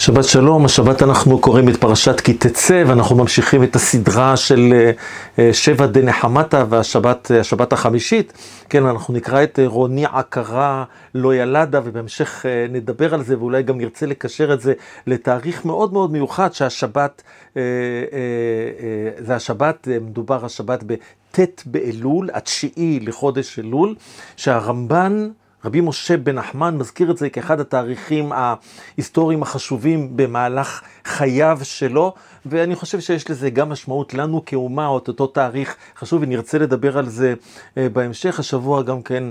שבת שלום, השבת אנחנו קוראים את פרשת כי תצא ואנחנו ממשיכים את הסדרה של אה, אה, שבע דנחמתה והשבת השבת החמישית. כן, אנחנו נקרא את אה, רוני עקרה לא ילדה ובהמשך נדבר על זה ואולי גם נרצה לקשר את זה לתאריך מאוד מאוד מיוחד שהשבת, זה השבת, מדובר השבת בט' באלול, התשיעי לחודש אלול, שהרמב"ן רבי משה בן נחמן מזכיר את זה כאחד התאריכים ההיסטוריים החשובים במהלך חייו שלו, ואני חושב שיש לזה גם משמעות לנו כאומה, או את אותו תאריך חשוב, ונרצה לדבר על זה אה, בהמשך. השבוע גם כן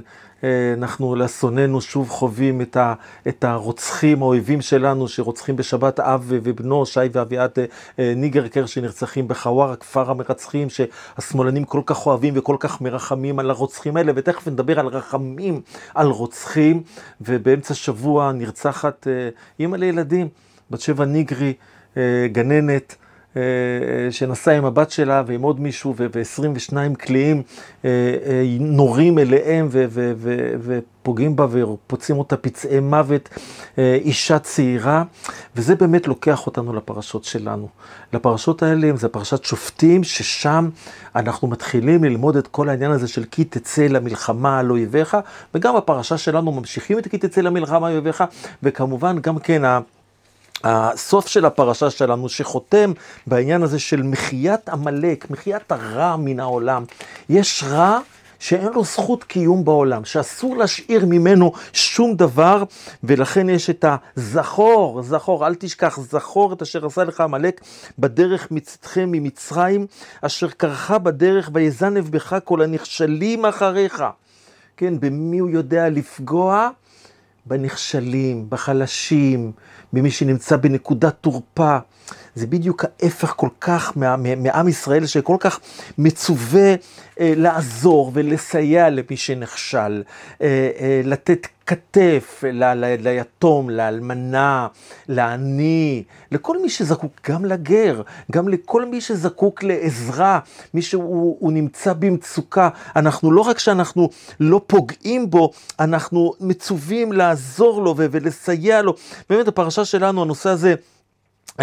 אנחנו לאסוננו שוב חווים את, ה, את הרוצחים, האויבים שלנו, שרוצחים בשבת אב ובנו, שי ואביעד אה, ניגרקר, שנרצחים בחווארה, כפר המרצחים, שהשמאלנים כל כך אוהבים וכל כך מרחמים על הרוצחים האלה, ותכף נדבר על רחמים על רוצחים, ובאמצע שבוע נרצחת אימא לילדים, בת שבע ניגרי, גננת. אה, שנסעה עם הבת שלה ועם עוד מישהו, ו-22 קליעים אה, אה, נורים אליהם ופוגעים בה ופוצעים אותה פצעי מוות, אישה צעירה, וזה באמת לוקח אותנו לפרשות שלנו. לפרשות האלה, זה פרשת שופטים, ששם אנחנו מתחילים ללמוד את כל העניין הזה של כי תצא למלחמה על אויביך, וגם בפרשה שלנו ממשיכים את כי תצא למלחמה על אויביך, וכמובן גם כן הסוף של הפרשה שלנו, שחותם בעניין הזה של מחיית עמלק, מחיית הרע מן העולם. יש רע שאין לו זכות קיום בעולם, שאסור להשאיר ממנו שום דבר, ולכן יש את הזכור, זכור, אל תשכח, זכור את אשר עשה לך עמלק בדרך מצאתכם ממצרים, אשר קרחה בדרך ויזנב בך כל הנכשלים אחריך. כן, במי הוא יודע לפגוע? בנכשלים, בחלשים, במי שנמצא בנקודת תורפה. זה בדיוק ההפך כל כך מעם ישראל, שכל כך מצווה אה, לעזור ולסייע למי שנכשל, אה, אה, לתת כתף ל, ל, ליתום, לאלמנה, לעני, לכל מי שזקוק, גם לגר, גם לכל מי שזקוק לעזרה, מי שהוא נמצא במצוקה. אנחנו לא רק שאנחנו לא פוגעים בו, אנחנו מצווים לעזור לו ולסייע לו. באמת בפרשה שלנו הנושא הזה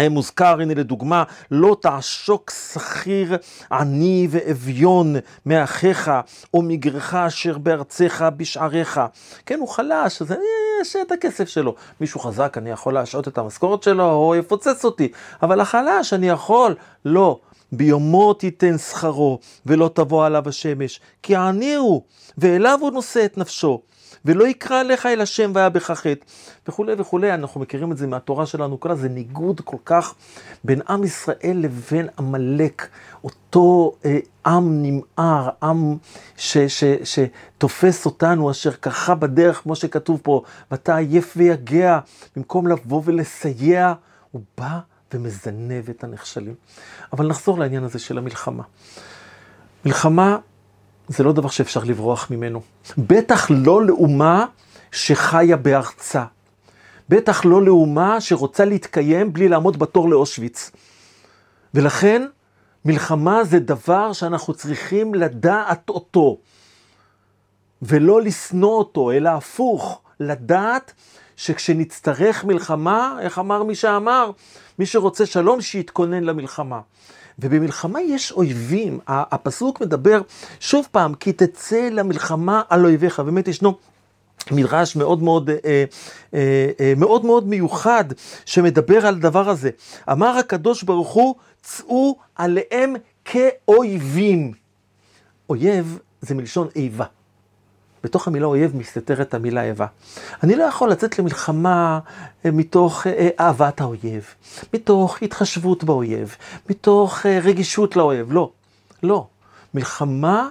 מוזכר, הנה לדוגמה, לא תעשוק שכיר עני ואביון מאחיך, או מגרך אשר בארצך בשעריך. כן, הוא חלש, אז אני אשאר את הכסף שלו. מישהו חזק, אני יכול להשעות את המשכורת שלו, או יפוצץ אותי. אבל החלש, אני יכול. לא. ביומו תיתן שכרו, ולא תבוא עליו השמש, כי עני הוא, ואליו הוא נושא את נפשו. ולא יקרא עליך אל השם והיה בך חטא, וכולי וכולי, אנחנו מכירים את זה מהתורה שלנו, כל זה ניגוד כל כך בין עם ישראל לבין עמלק, אותו אה, עם נמהר, עם ש, ש, ש, שתופס אותנו, אשר ככה בדרך, כמו שכתוב פה, ואתה עייף ויגע, במקום לבוא ולסייע, הוא בא ומזנב את הנחשלים. אבל נחזור לעניין הזה של המלחמה. מלחמה זה לא דבר שאפשר לברוח ממנו. בטח לא לאומה שחיה בארצה. בטח לא לאומה שרוצה להתקיים בלי לעמוד בתור לאושוויץ. ולכן, מלחמה זה דבר שאנחנו צריכים לדעת אותו, ולא לשנוא אותו, אלא הפוך, לדעת שכשנצטרך מלחמה, איך אמר מי שאמר? מי שרוצה שלום, שיתכונן למלחמה. ובמלחמה יש אויבים. הפסוק מדבר שוב פעם, כי תצא למלחמה על אויביך. באמת ישנו מדרש מאוד מאוד, אה, אה, אה, מאוד מאוד מיוחד שמדבר על הדבר הזה. אמר הקדוש ברוך הוא, צאו עליהם כאויבים. אויב זה מלשון איבה. בתוך המילה אויב מסתתרת המילה איבה. אני לא יכול לצאת למלחמה אה, מתוך אה, אהבת האויב, מתוך התחשבות באויב, מתוך אה, רגישות לאויב, לא, לא. מלחמה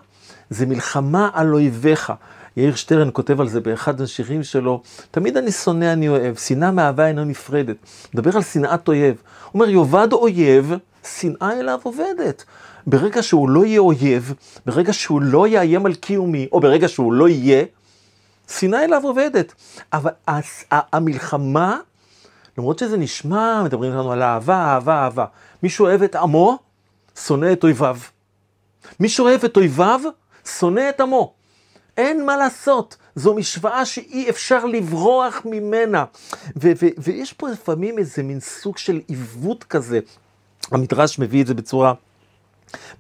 זה מלחמה על אויביך. יאיר שטרן כותב על זה באחד השירים שלו, תמיד אני שונא, אני אוהב, שנאה מאהבה אינה נפרדת. מדבר על שנאת אויב. הוא אומר, יאבד אויב, שנאה אליו עובדת. ברגע שהוא לא יהיה אויב, ברגע שהוא לא יאיים על קיומי, או ברגע שהוא לא יהיה, שנאה אליו עובדת. אבל המלחמה, למרות שזה נשמע, מדברים לנו על אהבה, אהבה, אהבה. מי שאוהב את עמו, שונא את אויביו. מי שאוהב את אויביו, שונא את עמו. אין מה לעשות, זו משוואה שאי אפשר לברוח ממנה. ויש פה לפעמים איזה מין סוג של עיוות כזה. המדרש מביא את זה בצורה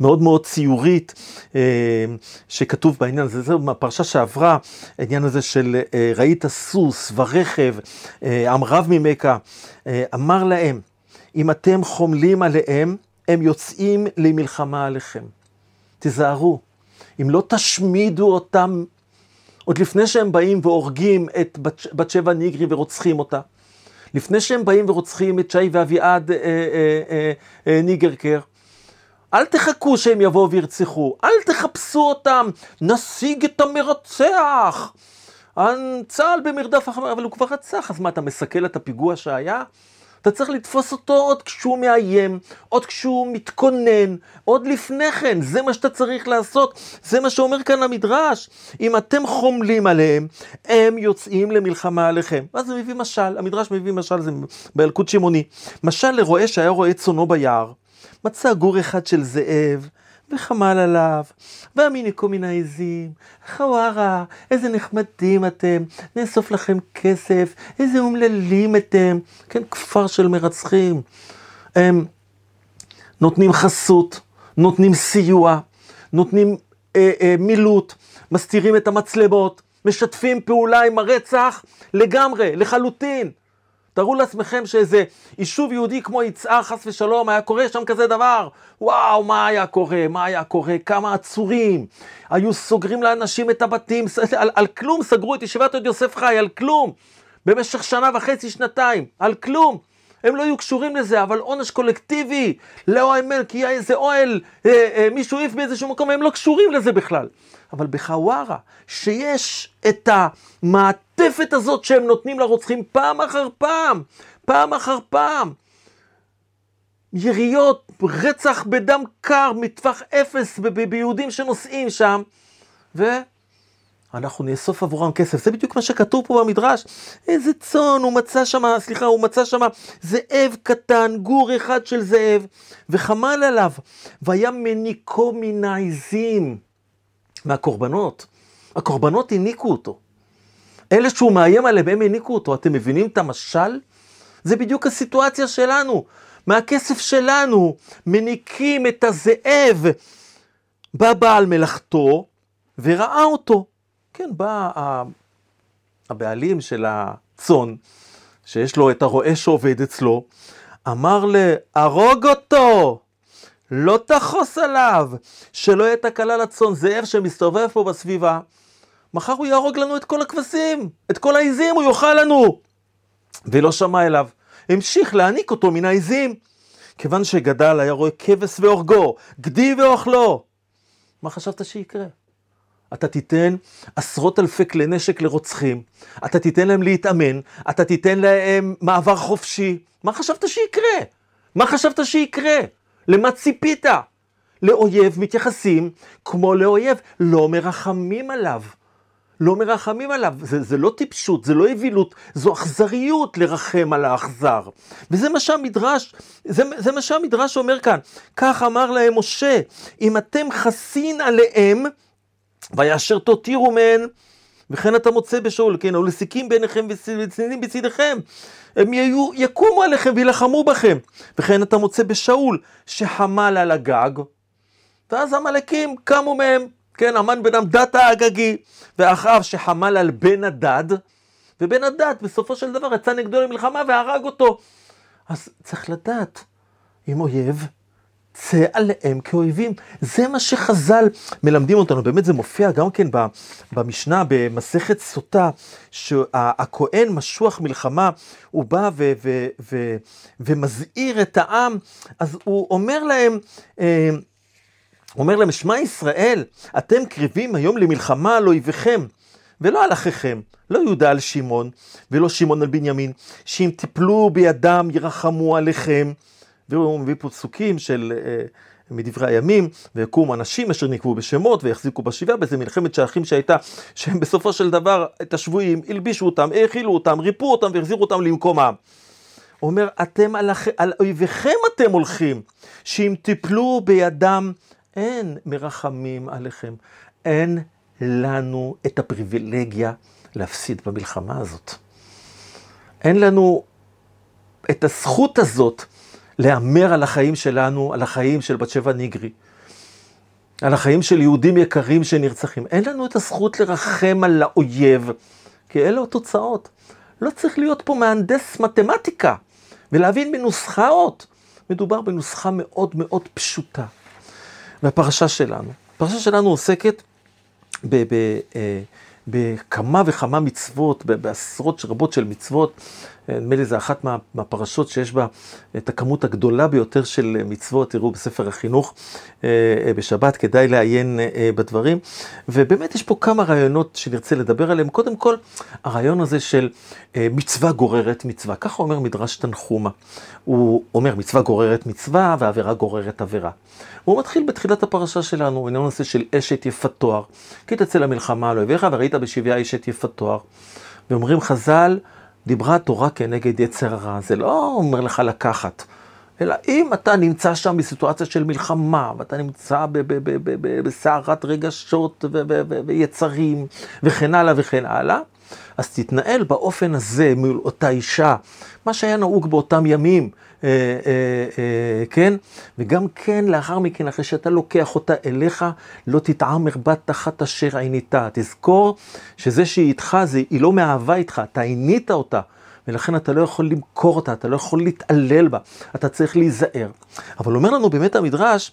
מאוד מאוד ציורית, אה, שכתוב בעניין הזה, זהו מהפרשה שעברה, העניין הזה של אה, ראית סוס ורכב, אה, עם רב ממכה, אמר להם, אם אתם חומלים עליהם, הם יוצאים למלחמה עליכם. תיזהרו, אם לא תשמידו אותם, עוד לפני שהם באים והורגים את בת, בת שבע ניגרי ורוצחים אותה, לפני שהם באים ורוצחים את שי ואביעד אה, אה, אה, אה, ניגרקר, אל תחכו שהם יבואו וירצחו, אל תחפשו אותם, נשיג את המרצח. צה"ל במרדף אחר, אבל הוא כבר רצח, אז מה, אתה מסכל את הפיגוע שהיה? אתה צריך לתפוס אותו עוד כשהוא מאיים, עוד כשהוא מתכונן, עוד לפני כן, זה מה שאתה צריך לעשות, זה מה שאומר כאן המדרש. אם אתם חומלים עליהם, הם יוצאים למלחמה עליכם. ואז הוא מביא משל, המדרש מביא משל, זה בילקוט שמעוני. משל לרועה שהיה רועה צאנו ביער. מצא גור אחד של זאב, וחמל עליו, והמיניקו מן העזים, חווארה, איזה נחמדים אתם, נאסוף לכם כסף, איזה אומללים אתם, כן, כפר של מרצחים. הם נותנים חסות, נותנים סיוע, נותנים אה, אה, מילוט, מסתירים את המצלמות, משתפים פעולה עם הרצח לגמרי, לחלוטין. תארו לעצמכם שאיזה יישוב יהודי כמו יצהר, חס ושלום, היה קורה שם כזה דבר. וואו, מה היה קורה? מה היה קורה? כמה עצורים. היו סוגרים לאנשים את הבתים, על, על כלום סגרו את ישיבת עוד יוסף חי, על כלום. במשך שנה וחצי, שנתיים, על כלום. הם לא יהיו קשורים לזה, אבל עונש קולקטיבי, לאוהל, כי היה איזה אוהל, אה, אה, מישהו העיף באיזשהו מקום, הם לא קשורים לזה בכלל. אבל בחווארה, שיש את המעטפת הזאת שהם נותנים לרוצחים פעם אחר פעם, פעם אחר פעם, יריות, רצח בדם קר, מטווח אפס ביהודים שנוסעים שם, ואנחנו נאסוף עבורם כסף. זה בדיוק מה שכתוב פה במדרש. איזה צאן, הוא מצא שם, סליחה, הוא מצא שם זאב קטן, גור אחד של זאב, וחמל עליו, והיה מניקו מן העזים. מהקורבנות. הקורבנות הניקו אותו. אלה שהוא מאיים עליהם, הם הניקו אותו. אתם מבינים את המשל? זה בדיוק הסיטואציה שלנו. מהכסף שלנו מניקים את הזאב. בא בעל מלאכתו וראה אותו. כן, בא הבעלים של הצאן, שיש לו את הרועה שעובד אצלו, אמר להרוג אותו. לא תחוס עליו, שלא יהיה תקלה לצאן, זאב שמסתובב פה בסביבה, מחר הוא יהרוג לנו את כל הכבשים, את כל העיזים הוא יאכל לנו. ולא שמע אליו, המשיך להעניק אותו מן העיזים. כיוון שגדל היה רואה כבש והורגו, גדי ואוכלו. מה חשבת שיקרה? אתה תיתן עשרות אלפי כלי נשק לרוצחים, אתה תיתן להם להתאמן, אתה תיתן להם מעבר חופשי. מה חשבת שיקרה? מה חשבת שיקרה? למה ציפית? לאויב מתייחסים כמו לאויב, לא מרחמים עליו. לא מרחמים עליו, זה, זה לא טיפשות, זה לא אווילות, זו אכזריות לרחם על האכזר. וזה מה שהמדרש, זה, זה מה שהמדרש אומר כאן. כך אמר להם משה, אם אתם חסין עליהם, ויאשר תותירו מהן, וכן אתה מוצא בשאול, כן, ולסיקים ביניכם וצנינים בצדיכם. הם יהיו, יקומו עליכם וילחמו בכם. וכן אתה מוצא בשאול, שחמל על הגג, ואז עמלקים קמו מהם, כן, המן בן עמדת האגגי, ואחאב שחמל על בן הדד, ובן הדד בסופו של דבר יצא נגדו למלחמה והרג אותו. אז צריך לדעת, אם אויב, צא עליהם כאויבים. זה מה שחז"ל מלמדים אותנו. באמת זה מופיע גם כן במשנה, במסכת סוטה, שהכהן משוח מלחמה, הוא בא ו- ו- ו- ומזהיר את העם, אז הוא אומר להם, אה, אומר להם, שמע ישראל, אתם קריבים היום למלחמה על אויביכם, ולא על אחיכם, לא יהודה על שמעון, ולא שמעון על בנימין, שאם תיפלו בידם ירחמו עליכם. והוא מביא פה פסוקים של אה, מדברי הימים, ויקומו אנשים אשר נקבו בשמות ויחזיקו בשבעה, באיזה מלחמת שייכים שהייתה, שהם בסופו של דבר, את השבויים, הלבישו אותם, האכילו אותם, ריפו אותם והחזירו אותם למקומם. הוא אומר, אתם על, אח... על אויביכם אתם הולכים, שאם תיפלו בידם, אין מרחמים עליכם. אין לנו את הפריבילגיה להפסיד במלחמה הזאת. אין לנו את הזכות הזאת להמר על החיים שלנו, על החיים של בת שבע ניגרי, על החיים של יהודים יקרים שנרצחים. אין לנו את הזכות לרחם על האויב, כי אלה התוצאות. לא צריך להיות פה מהנדס מתמטיקה ולהבין בנוסחאות. מדובר בנוסחה מאוד מאוד פשוטה. והפרשה שלנו, הפרשה שלנו עוסקת ב... ב אה, בכמה וכמה מצוות, בעשרות רבות של מצוות. נדמה לי זו אחת מה, מהפרשות שיש בה את הכמות הגדולה ביותר של מצוות, תראו בספר החינוך אה, אה, בשבת, כדאי לעיין אה, בדברים. ובאמת יש פה כמה רעיונות שנרצה לדבר עליהם. קודם כל, הרעיון הזה של מצווה גוררת מצווה, ככה אומר מדרש תנחומה. הוא אומר מצווה גוררת מצווה ועבירה גוררת עבירה. הוא מתחיל בתחילת הפרשה שלנו, עניין הנושא של אשת יפת תואר. כי תצא למלחמה על אויביך וראית בשביה אשת יפת תואר. ואומרים חז"ל, דיברה התורה כנגד יצר הרע. זה לא אומר לך לקחת, אלא אם אתה נמצא שם בסיטואציה של מלחמה, ואתה נמצא בסערת רגשות ויצרים, וכן הלאה וכן הלאה, אז תתנהל באופן הזה מול אותה אישה, מה שהיה נהוג באותם ימים, כן? וגם כן, לאחר מכן, אחרי שאתה לוקח אותה אליך, לא תתעמר בה תחת אשר עיניתה. תזכור שזה שהיא איתך, זה, היא לא מאהבה איתך, אתה עינית אותה. ולכן אתה לא יכול למכור אותה, אתה לא יכול להתעלל בה, אתה צריך להיזהר. אבל אומר לנו באמת המדרש,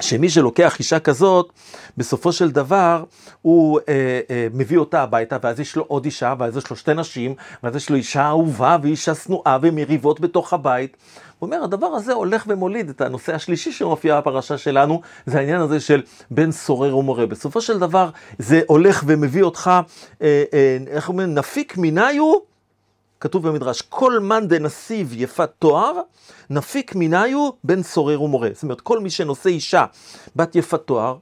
שמי שלוקח אישה כזאת, בסופו של דבר הוא אה, אה, מביא אותה הביתה, ואז יש לו עוד אישה, ואז יש לו שתי נשים, ואז יש לו אישה אהובה ואישה שנואה ומריבות בתוך הבית. הוא אומר, הדבר הזה הולך ומוליד את הנושא השלישי שמופיע בפרשה שלנו, זה העניין הזה של בן סורר ומורה. בסופו של דבר זה הולך ומביא אותך, אה, אה, איך אומרים, נפיק מיניה, כתוב במדרש, כל מאן דנסיב יפת תואר, נפיק מניו בן סורר ומורה. זאת אומרת, כל מי שנושא אישה בת יפת תואר,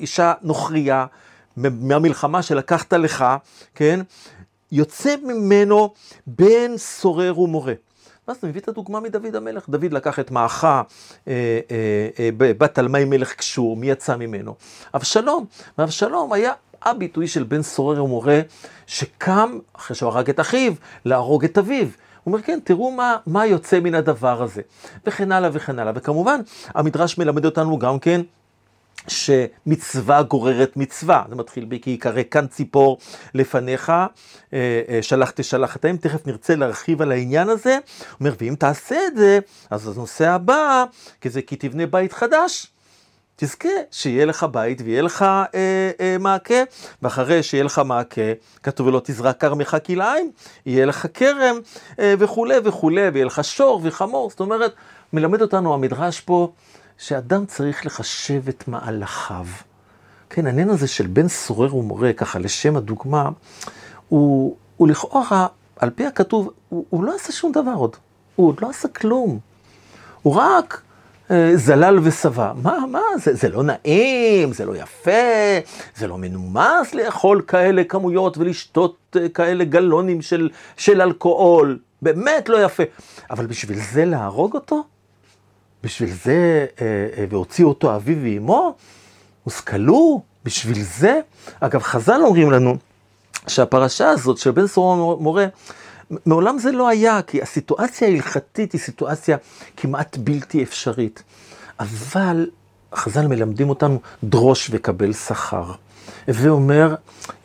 אישה נוכריה, מהמלחמה שלקחת לך, כן? יוצא ממנו בן סורר ומורה. ואז אתה מביא את הדוגמה מדוד המלך. דוד לקח את מעכה אה, אה, אה, בת תלמי מלך קשור, מי יצא ממנו? אבשלום. ואבשלום היה הביטוי של בן סורר ומורה, שקם, אחרי שהוא הרג את אחיו, להרוג את אביו. הוא אומר, כן, תראו מה, מה יוצא מן הדבר הזה, וכן הלאה וכן הלאה. וכמובן, המדרש מלמד אותנו גם כן שמצווה גוררת מצווה, זה מתחיל בי כי יקרא כאן ציפור לפניך, אה, אה, שלח תשלח את האם, תכף נרצה להרחיב על העניין הזה, הוא אומר, ואם תעשה את זה, אז הנושא הבא, כי זה כי תבנה בית חדש, תזכה שיהיה לך בית ויהיה לך אה, אה, מעקה, ואחרי שיהיה לך מעקה, כתוב ולא תזרק כרמך כלאיים, יהיה לך כרם אה, וכולי וכולי, ויהיה לך שור וחמור, זאת אומרת, מלמד אותנו המדרש פה, שאדם צריך לחשב את מהלכיו. כן, העניין הזה של בן סורר ומורה, ככה לשם הדוגמה, הוא, הוא לכאורה, על פי הכתוב, הוא, הוא לא עשה שום דבר עוד. הוא עוד לא עשה כלום. הוא רק זלל ושבע. מה, מה, זה, זה לא נעים, זה לא יפה, זה לא מנומס לאכול כאלה כמויות ולשתות אה, כאלה גלונים של, של אלכוהול. באמת לא יפה. אבל בשביל זה להרוג אותו? בשביל זה, אה, אה, והוציאו אותו אביו ואימו? הושכלו? בשביל זה? אגב, חז"ל אומרים לנו שהפרשה הזאת של בן סורר מורה, מעולם זה לא היה, כי הסיטואציה ההלכתית היא סיטואציה כמעט בלתי אפשרית. אבל חז"ל מלמדים אותנו דרוש וקבל שכר. ואומר,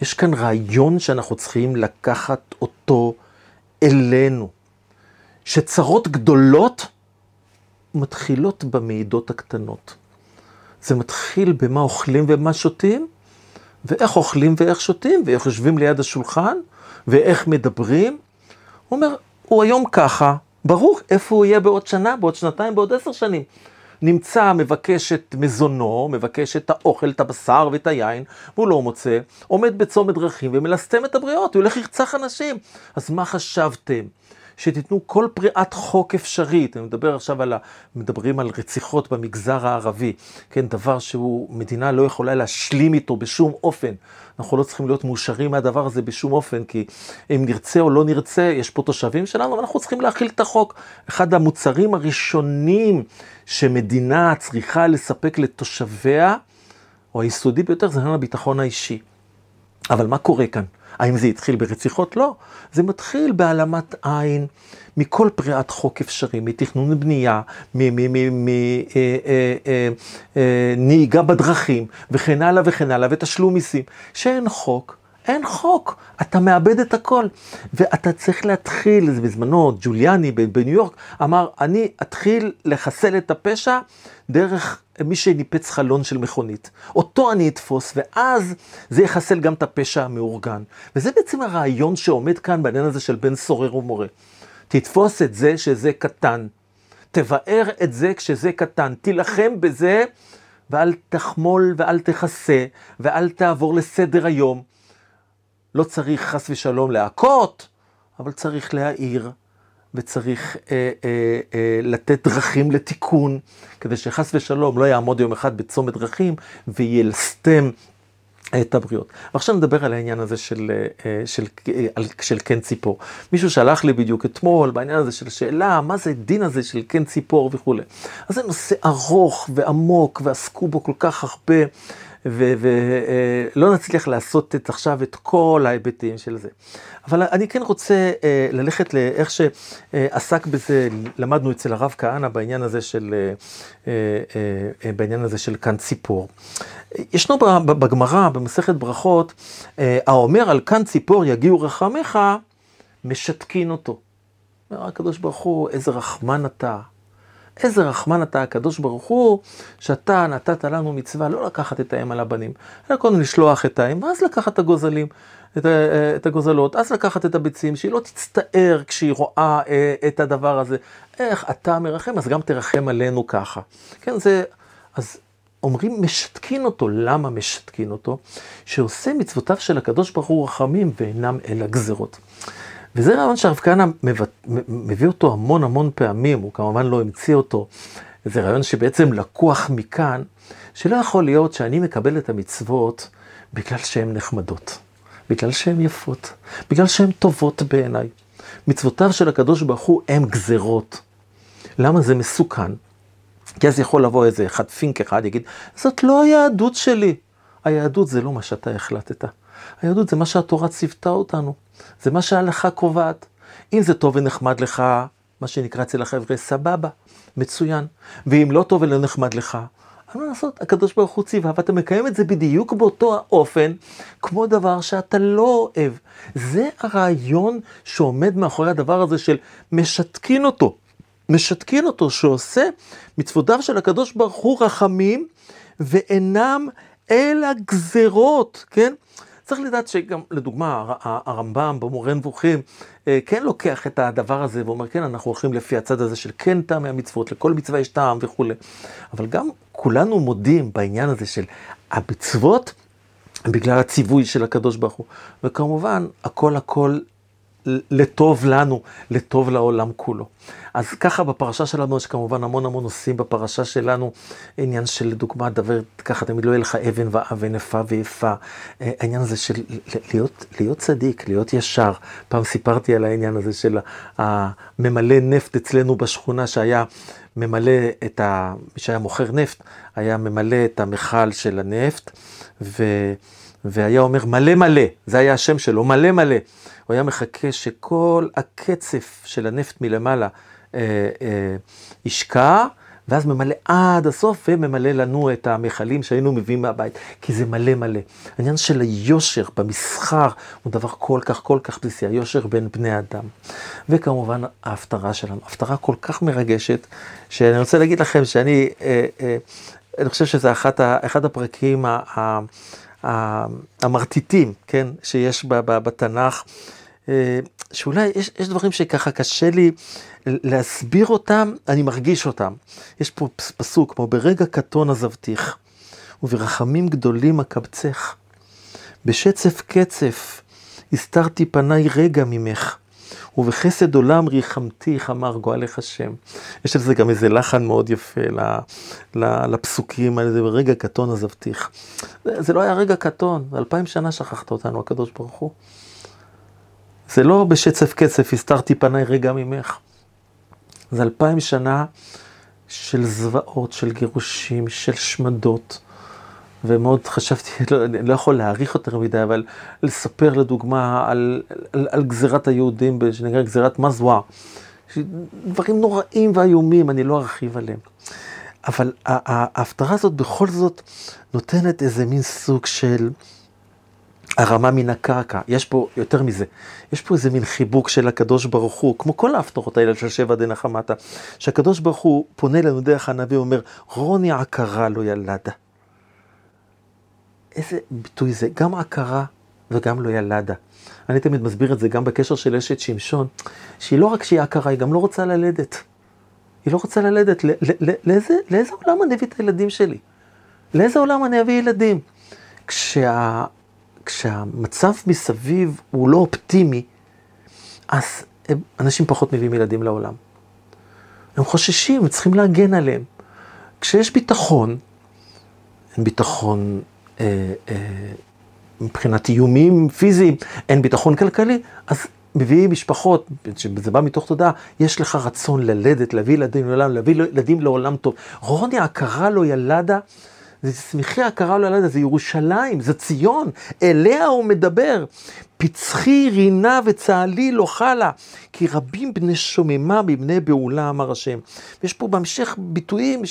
יש כאן רעיון שאנחנו צריכים לקחת אותו אלינו. שצרות גדולות מתחילות במעידות הקטנות. זה מתחיל במה אוכלים ומה שותים, ואיך אוכלים ואיך שותים, ואיך יושבים ליד השולחן, ואיך מדברים, הוא אומר, הוא היום ככה, ברור איפה הוא יהיה בעוד שנה, בעוד שנתיים, בעוד עשר שנים. נמצא, מבקש את מזונו, מבקש את האוכל, את הבשר ואת היין, והוא לא מוצא, עומד בצומת דרכים ומלסתם את הבריות, הוא הולך לרצח אנשים. אז מה חשבתם? שתיתנו כל פריעת חוק אפשרית, אני מדבר עכשיו על, ה... מדברים על רציחות במגזר הערבי, כן, דבר שהוא, מדינה לא יכולה להשלים איתו בשום אופן. אנחנו לא צריכים להיות מאושרים מהדבר הזה בשום אופן, כי אם נרצה או לא נרצה, יש פה תושבים שלנו, אבל אנחנו צריכים להכיל את החוק. אחד המוצרים הראשונים שמדינה צריכה לספק לתושביה, או היסודי ביותר, זה הביטחון האישי. אבל מה קורה כאן? האם זה התחיל ברציחות? לא. זה מתחיל בהעלמת עין מכל פריעת חוק אפשרי, מתכנון ובנייה, מנהיגה בדרכים, וכן הלאה וכן הלאה, ותשלום מיסים. שאין חוק, אין חוק, אתה מאבד את הכל. ואתה צריך להתחיל, בזמנו, ג'וליאני בניו יורק אמר, אני אתחיל לחסל את הפשע דרך מי שניפץ חלון של מכונית. אותו אני אתפוס, ואז זה יחסל גם את הפשע המאורגן. וזה בעצם הרעיון שעומד כאן בעניין הזה של בן סורר ומורה. תתפוס את זה שזה קטן, תבאר את זה כשזה קטן, תילחם בזה, ואל תחמול ואל תכסה, ואל תעבור לסדר היום. לא צריך חס ושלום להכות, אבל צריך להעיר, וצריך אה, אה, אה, לתת דרכים לתיקון, כדי שחס ושלום לא יעמוד יום אחד בצומת דרכים וילסתם את הבריות. ועכשיו נדבר על העניין הזה של, אה, של, של, של קן ציפור. מישהו שלח לי בדיוק אתמול בעניין הזה של שאלה, מה זה דין הזה של קן ציפור וכולי. אז זה נושא ארוך ועמוק, ועסקו בו כל כך הרבה. ולא נצליח לעשות את עכשיו את כל ההיבטים של זה. אבל אני כן רוצה אה, ללכת לאיך שעסק בזה, למדנו אצל הרב כהנא בעניין הזה של, אה, אה, בעניין הזה של כאן ציפור. ישנו בגמרא, במסכת ברכות, האומר על כאן ציפור יגיעו רחמיך, משתקין אותו. אומר הקדוש ברוך הוא, איזה רחמן אתה, איזה רחמן אתה הקדוש ברוך הוא, שאתה נתת לנו מצווה לא לקחת את האם על הבנים, אלא קודם לשלוח את האם, ואז לקחת את הגוזלים, את, את הגוזלות, אז לקחת את הביצים, שהיא לא תצטער כשהיא רואה אה, את הדבר הזה. איך אתה מרחם, אז גם תרחם עלינו ככה. כן, זה, אז אומרים משתקין אותו, למה משתקין אותו? שעושה מצוותיו של הקדוש ברוך הוא רחמים ואינם אלא גזרות. וזה רעיון שהרב כהנא מביא אותו המון המון פעמים, הוא כמובן לא המציא אותו. זה רעיון שבעצם לקוח מכאן, שלא יכול להיות שאני מקבל את המצוות בגלל שהן נחמדות, בגלל שהן יפות, בגלל שהן טובות בעיניי. מצוותיו של הקדוש ברוך הוא הן גזרות. למה זה מסוכן? כי אז יכול לבוא איזה אחד פינק אחד, יגיד, זאת לא היהדות שלי. היהדות זה לא מה שאתה החלטת. היהדות זה מה שהתורה ציוותה אותנו. זה מה שההלכה קובעת. אם זה טוב ונחמד לך, מה שנקרא אצל החבר'ה, סבבה, מצוין. ואם לא טוב ולא נחמד לך, מה לעשות? הקדוש ברוך הוא ציווה, ואתה מקיים את זה בדיוק באותו האופן, כמו דבר שאתה לא אוהב. זה הרעיון שעומד מאחורי הדבר הזה של משתקין אותו. משתקין אותו, שעושה מצוותיו של הקדוש ברוך הוא רחמים, ואינם אלא גזרות, כן? צריך לדעת שגם, לדוגמה, הרמב"ם במורה נבוכים, אה, כן לוקח את הדבר הזה ואומר, כן, אנחנו הולכים לפי הצד הזה של כן טעמי המצוות, לכל מצווה יש טעם וכולי. אבל גם כולנו מודים בעניין הזה של המצוות, בגלל הציווי של הקדוש ברוך הוא. וכמובן, הכל הכל לטוב לנו, לטוב לעולם כולו. אז ככה בפרשה שלנו יש כמובן המון המון נושאים בפרשה שלנו, עניין של דוגמה, דבר ככה תמיד לא יהיה לך אבן ואבן, איפה ואיפה, אה, העניין הזה של להיות, להיות צדיק, להיות ישר. פעם סיפרתי על העניין הזה של הממלא נפט אצלנו בשכונה שהיה ממלא את ה... מי שהיה מוכר נפט, היה ממלא את המכל של הנפט, ו... והיה אומר מלא מלא, זה היה השם שלו, מלא מלא. הוא היה מחכה שכל הקצף של הנפט מלמעלה אה, אה, ישקע, ואז ממלא עד הסוף וממלא לנו את המכלים שהיינו מביאים מהבית, כי זה מלא מלא. העניין של היושר במסחר הוא דבר כל כך כל כך בסיסי, היושר בין בני אדם. וכמובן ההפטרה שלנו, הפטרה כל כך מרגשת, שאני רוצה להגיד לכם שאני, אה, אה, אני חושב שזה אחד, אחד הפרקים ה, ה, המרטיטים, כן, שיש בתנ"ך, אה, שאולי יש, יש דברים שככה קשה לי להסביר אותם, אני מרגיש אותם. יש פה פסוק כמו ברגע קטון עזבתיך, וברחמים גדולים אקבצך. בשצף קצף הסתרתי פניי רגע ממך, ובחסד עולם ריחמתיך, אמר גואלך השם. יש על זה גם איזה לחן מאוד יפה לפסוקים האלה, זה ברגע קטון עזבתיך. זה לא היה רגע קטון, אלפיים שנה שכחת אותנו, הקדוש ברוך הוא. זה לא בשצף קצף, הסתרתי פניי רגע ממך. זה אלפיים שנה של זוועות, של גירושים, של שמדות, ומאוד חשבתי, לא, אני לא יכול להעריך יותר מדי, אבל לספר לדוגמה על, על, על גזירת היהודים, שנקרא גזירת מזווה, דברים נוראים ואיומים, אני לא ארחיב עליהם. אבל ההפטרה הזאת בכל זאת נותנת איזה מין סוג של הרמה מן הקרקע. יש פה יותר מזה, יש פה איזה מין חיבוק של הקדוש ברוך הוא, כמו כל ההפטרות האלה של שבע דנחמתה, שהקדוש ברוך הוא פונה אלינו דרך הנביא ואומר, רוני עקרה לא ילדה. איזה ביטוי זה, גם עקרה וגם לא ילדה. אני תמיד מסביר את זה גם בקשר של אשת שמשון, שהיא לא רק שהיא עקרה, היא גם לא רוצה ללדת. היא לא רוצה ללדת. לאיזה, לאיזה עולם אני אביא את הילדים שלי? לאיזה עולם אני אביא ילדים? כשה, כשהמצב מסביב הוא לא אופטימי, אז הם, אנשים פחות מביאים ילדים לעולם. הם חוששים, צריכים להגן עליהם. כשיש ביטחון, אין ביטחון מבחינת איומים פיזיים, אין ביטחון כלכלי, אז מביאים משפחות, שזה בא מתוך תודעה, יש לך רצון ללדת, להביא ילדים לעולם, להביא ילדים לעולם טוב. רוני הכרה לו ילדה, זה שמחי הכרה לו ילדה, זה ירושלים, זה ציון, אליה הוא מדבר. פצחי רינה וצהלי לא חלה, כי רבים בני שוממה מבני בעולה אמר השם. ויש פה בהמשך ביטויים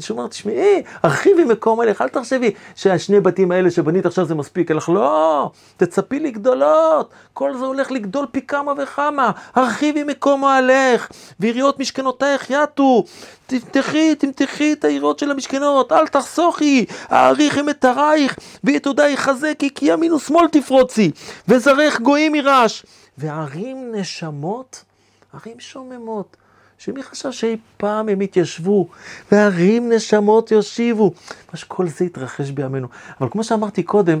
שאומר, תשמעי, הרחיבי מקום מלך, אל תחשבי שהשני בתים האלה שבנית עכשיו זה מספיק, אלך לא, תצפי לגדולות, כל זה הולך לגדול פי כמה וכמה, הרחיבי מקום מלך, ויריות משכנותייך יטו, תמתחי, תמתחי את היריות של המשכנות, אל תחסוכי, האריכי מטרייך, ואת עודייך חזקי, כי ימין ושמאל תפרוצי, וזרח גויים ירש. וערים נשמות, ערים שוממות, שמי חשב שאי פעם הם יתיישבו, וערים נשמות יושיבו. מה שכל זה יתרחש בימינו. אבל כמו שאמרתי קודם,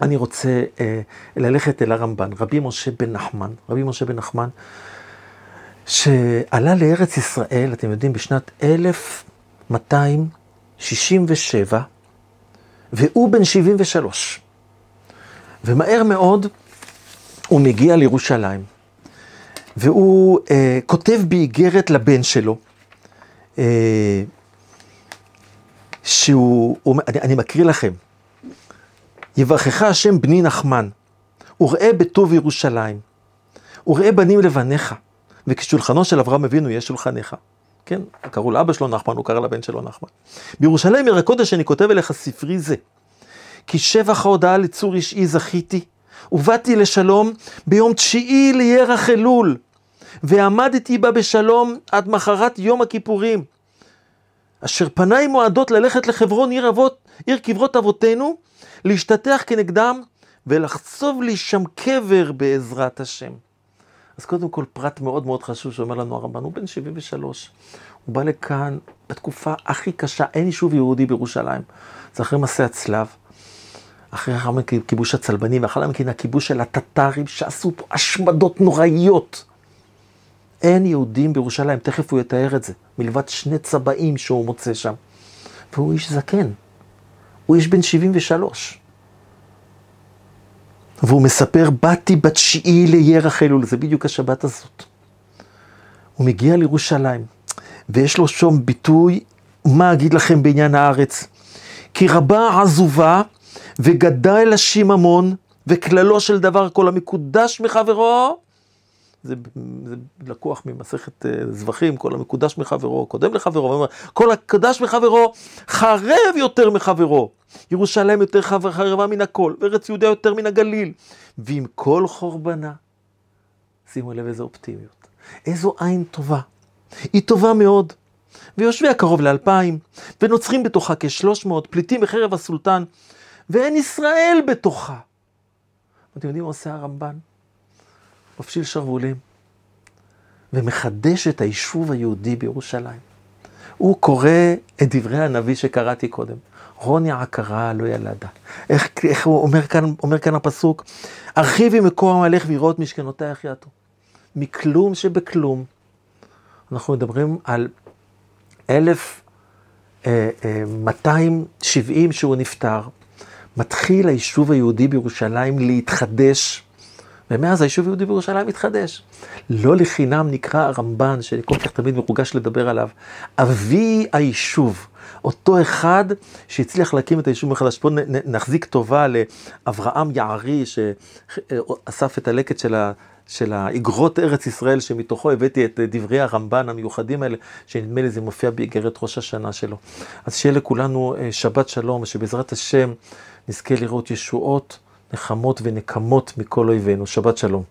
אני רוצה אה, ללכת אל הרמב"ן, רבי משה בן נחמן, רבי משה בן נחמן, שעלה לארץ ישראל, אתם יודעים, בשנת 1267, והוא בן 73. ומהר מאוד הוא מגיע לירושלים, והוא אה, כותב באיגרת לבן שלו, אה, שהוא, הוא, אני, אני מקריא לכם, יברכך השם בני נחמן, וראה בטוב ירושלים, וראה בנים לבניך, וכשולחנו של אברהם אבינו יהיה שולחניך. כן, קראו לאבא שלו נחמן, הוא קרא לבן שלו נחמן. בירושלים עיר הקודש אני כותב אליך ספרי זה, כי שבח ההודעה לצור אישי זכיתי, ובאתי לשלום ביום תשיעי לירח אלול, ועמדתי בה בשלום עד מחרת יום הכיפורים. אשר פניי מועדות ללכת לחברון עיר אבות, עיר קברות אבותינו, להשתטח כנגדם ולחצוב לי שם קבר בעזרת השם. אז קודם כל פרט מאוד מאוד חשוב שאומר לנו הרמב"ן, הוא בן 73. הוא בא לכאן בתקופה הכי קשה, אין יישוב יהודי בירושלים. זה אחרי מסע הצלב. אחרי לאחר מכן כיבוש הצלבנים, ואחר מכן הכיבוש של הטטרים, שעשו פה השמדות נוראיות. אין יהודים בירושלים, תכף הוא יתאר את זה, מלבד שני צבעים שהוא מוצא שם. והוא איש זקן, הוא איש בן 73. והוא מספר, באתי בתשיעי לירח אלול, זה בדיוק השבת הזאת. הוא מגיע לירושלים, ויש לו שם ביטוי, מה אגיד לכם בעניין הארץ? כי רבה עזובה וגדל השיממון, וכללו של דבר כל המקודש מחברו, זה, זה לקוח ממסכת uh, זבחים, כל המקודש מחברו, קודם לחברו, כל המקודש מחברו, חרב יותר מחברו. ירושלים יותר חרבה מן הכל, וארץ יהודיה יותר מן הגליל. ועם כל חורבנה, שימו לב איזו אופטימיות, איזו עין טובה. היא טובה מאוד. ויושביה קרוב לאלפיים, ונוצרים בתוכה כשלוש מאות, פליטים מחרב הסולטן, ואין ישראל בתוכה. אתם יודעים מה עושה הרמב"ן? מפשיל שרוולים, ומחדש את היישוב היהודי בירושלים. הוא קורא את דברי הנביא שקראתי קודם. רוני עקרה לא ילדה. איך, איך הוא אומר כאן, אומר כאן הפסוק? הרחיבי מקום המלך ויראות משכנותייך יעטו. מכלום שבכלום. אנחנו מדברים על 1270 שהוא נפטר. מתחיל היישוב היהודי בירושלים להתחדש ומאז היישוב היהודי בירושלים התחדש. לא לחינם נקרא הרמב"ן, שכל כך תמיד מרוגש לדבר עליו, אבי היישוב. אותו אחד שהצליח להקים את היישוב מחדש. פה נחזיק טובה לאברהם יערי, שאסף את הלקט של ה... של האגרות ארץ ישראל, שמתוכו הבאתי את דברי הרמב"ן המיוחדים האלה, שנדמה לי זה מופיע באיגרת ראש השנה שלו. אז שיהיה לכולנו שבת שלום, ושבעזרת השם נזכה לראות ישועות, נחמות ונקמות מכל אויבינו. שבת שלום.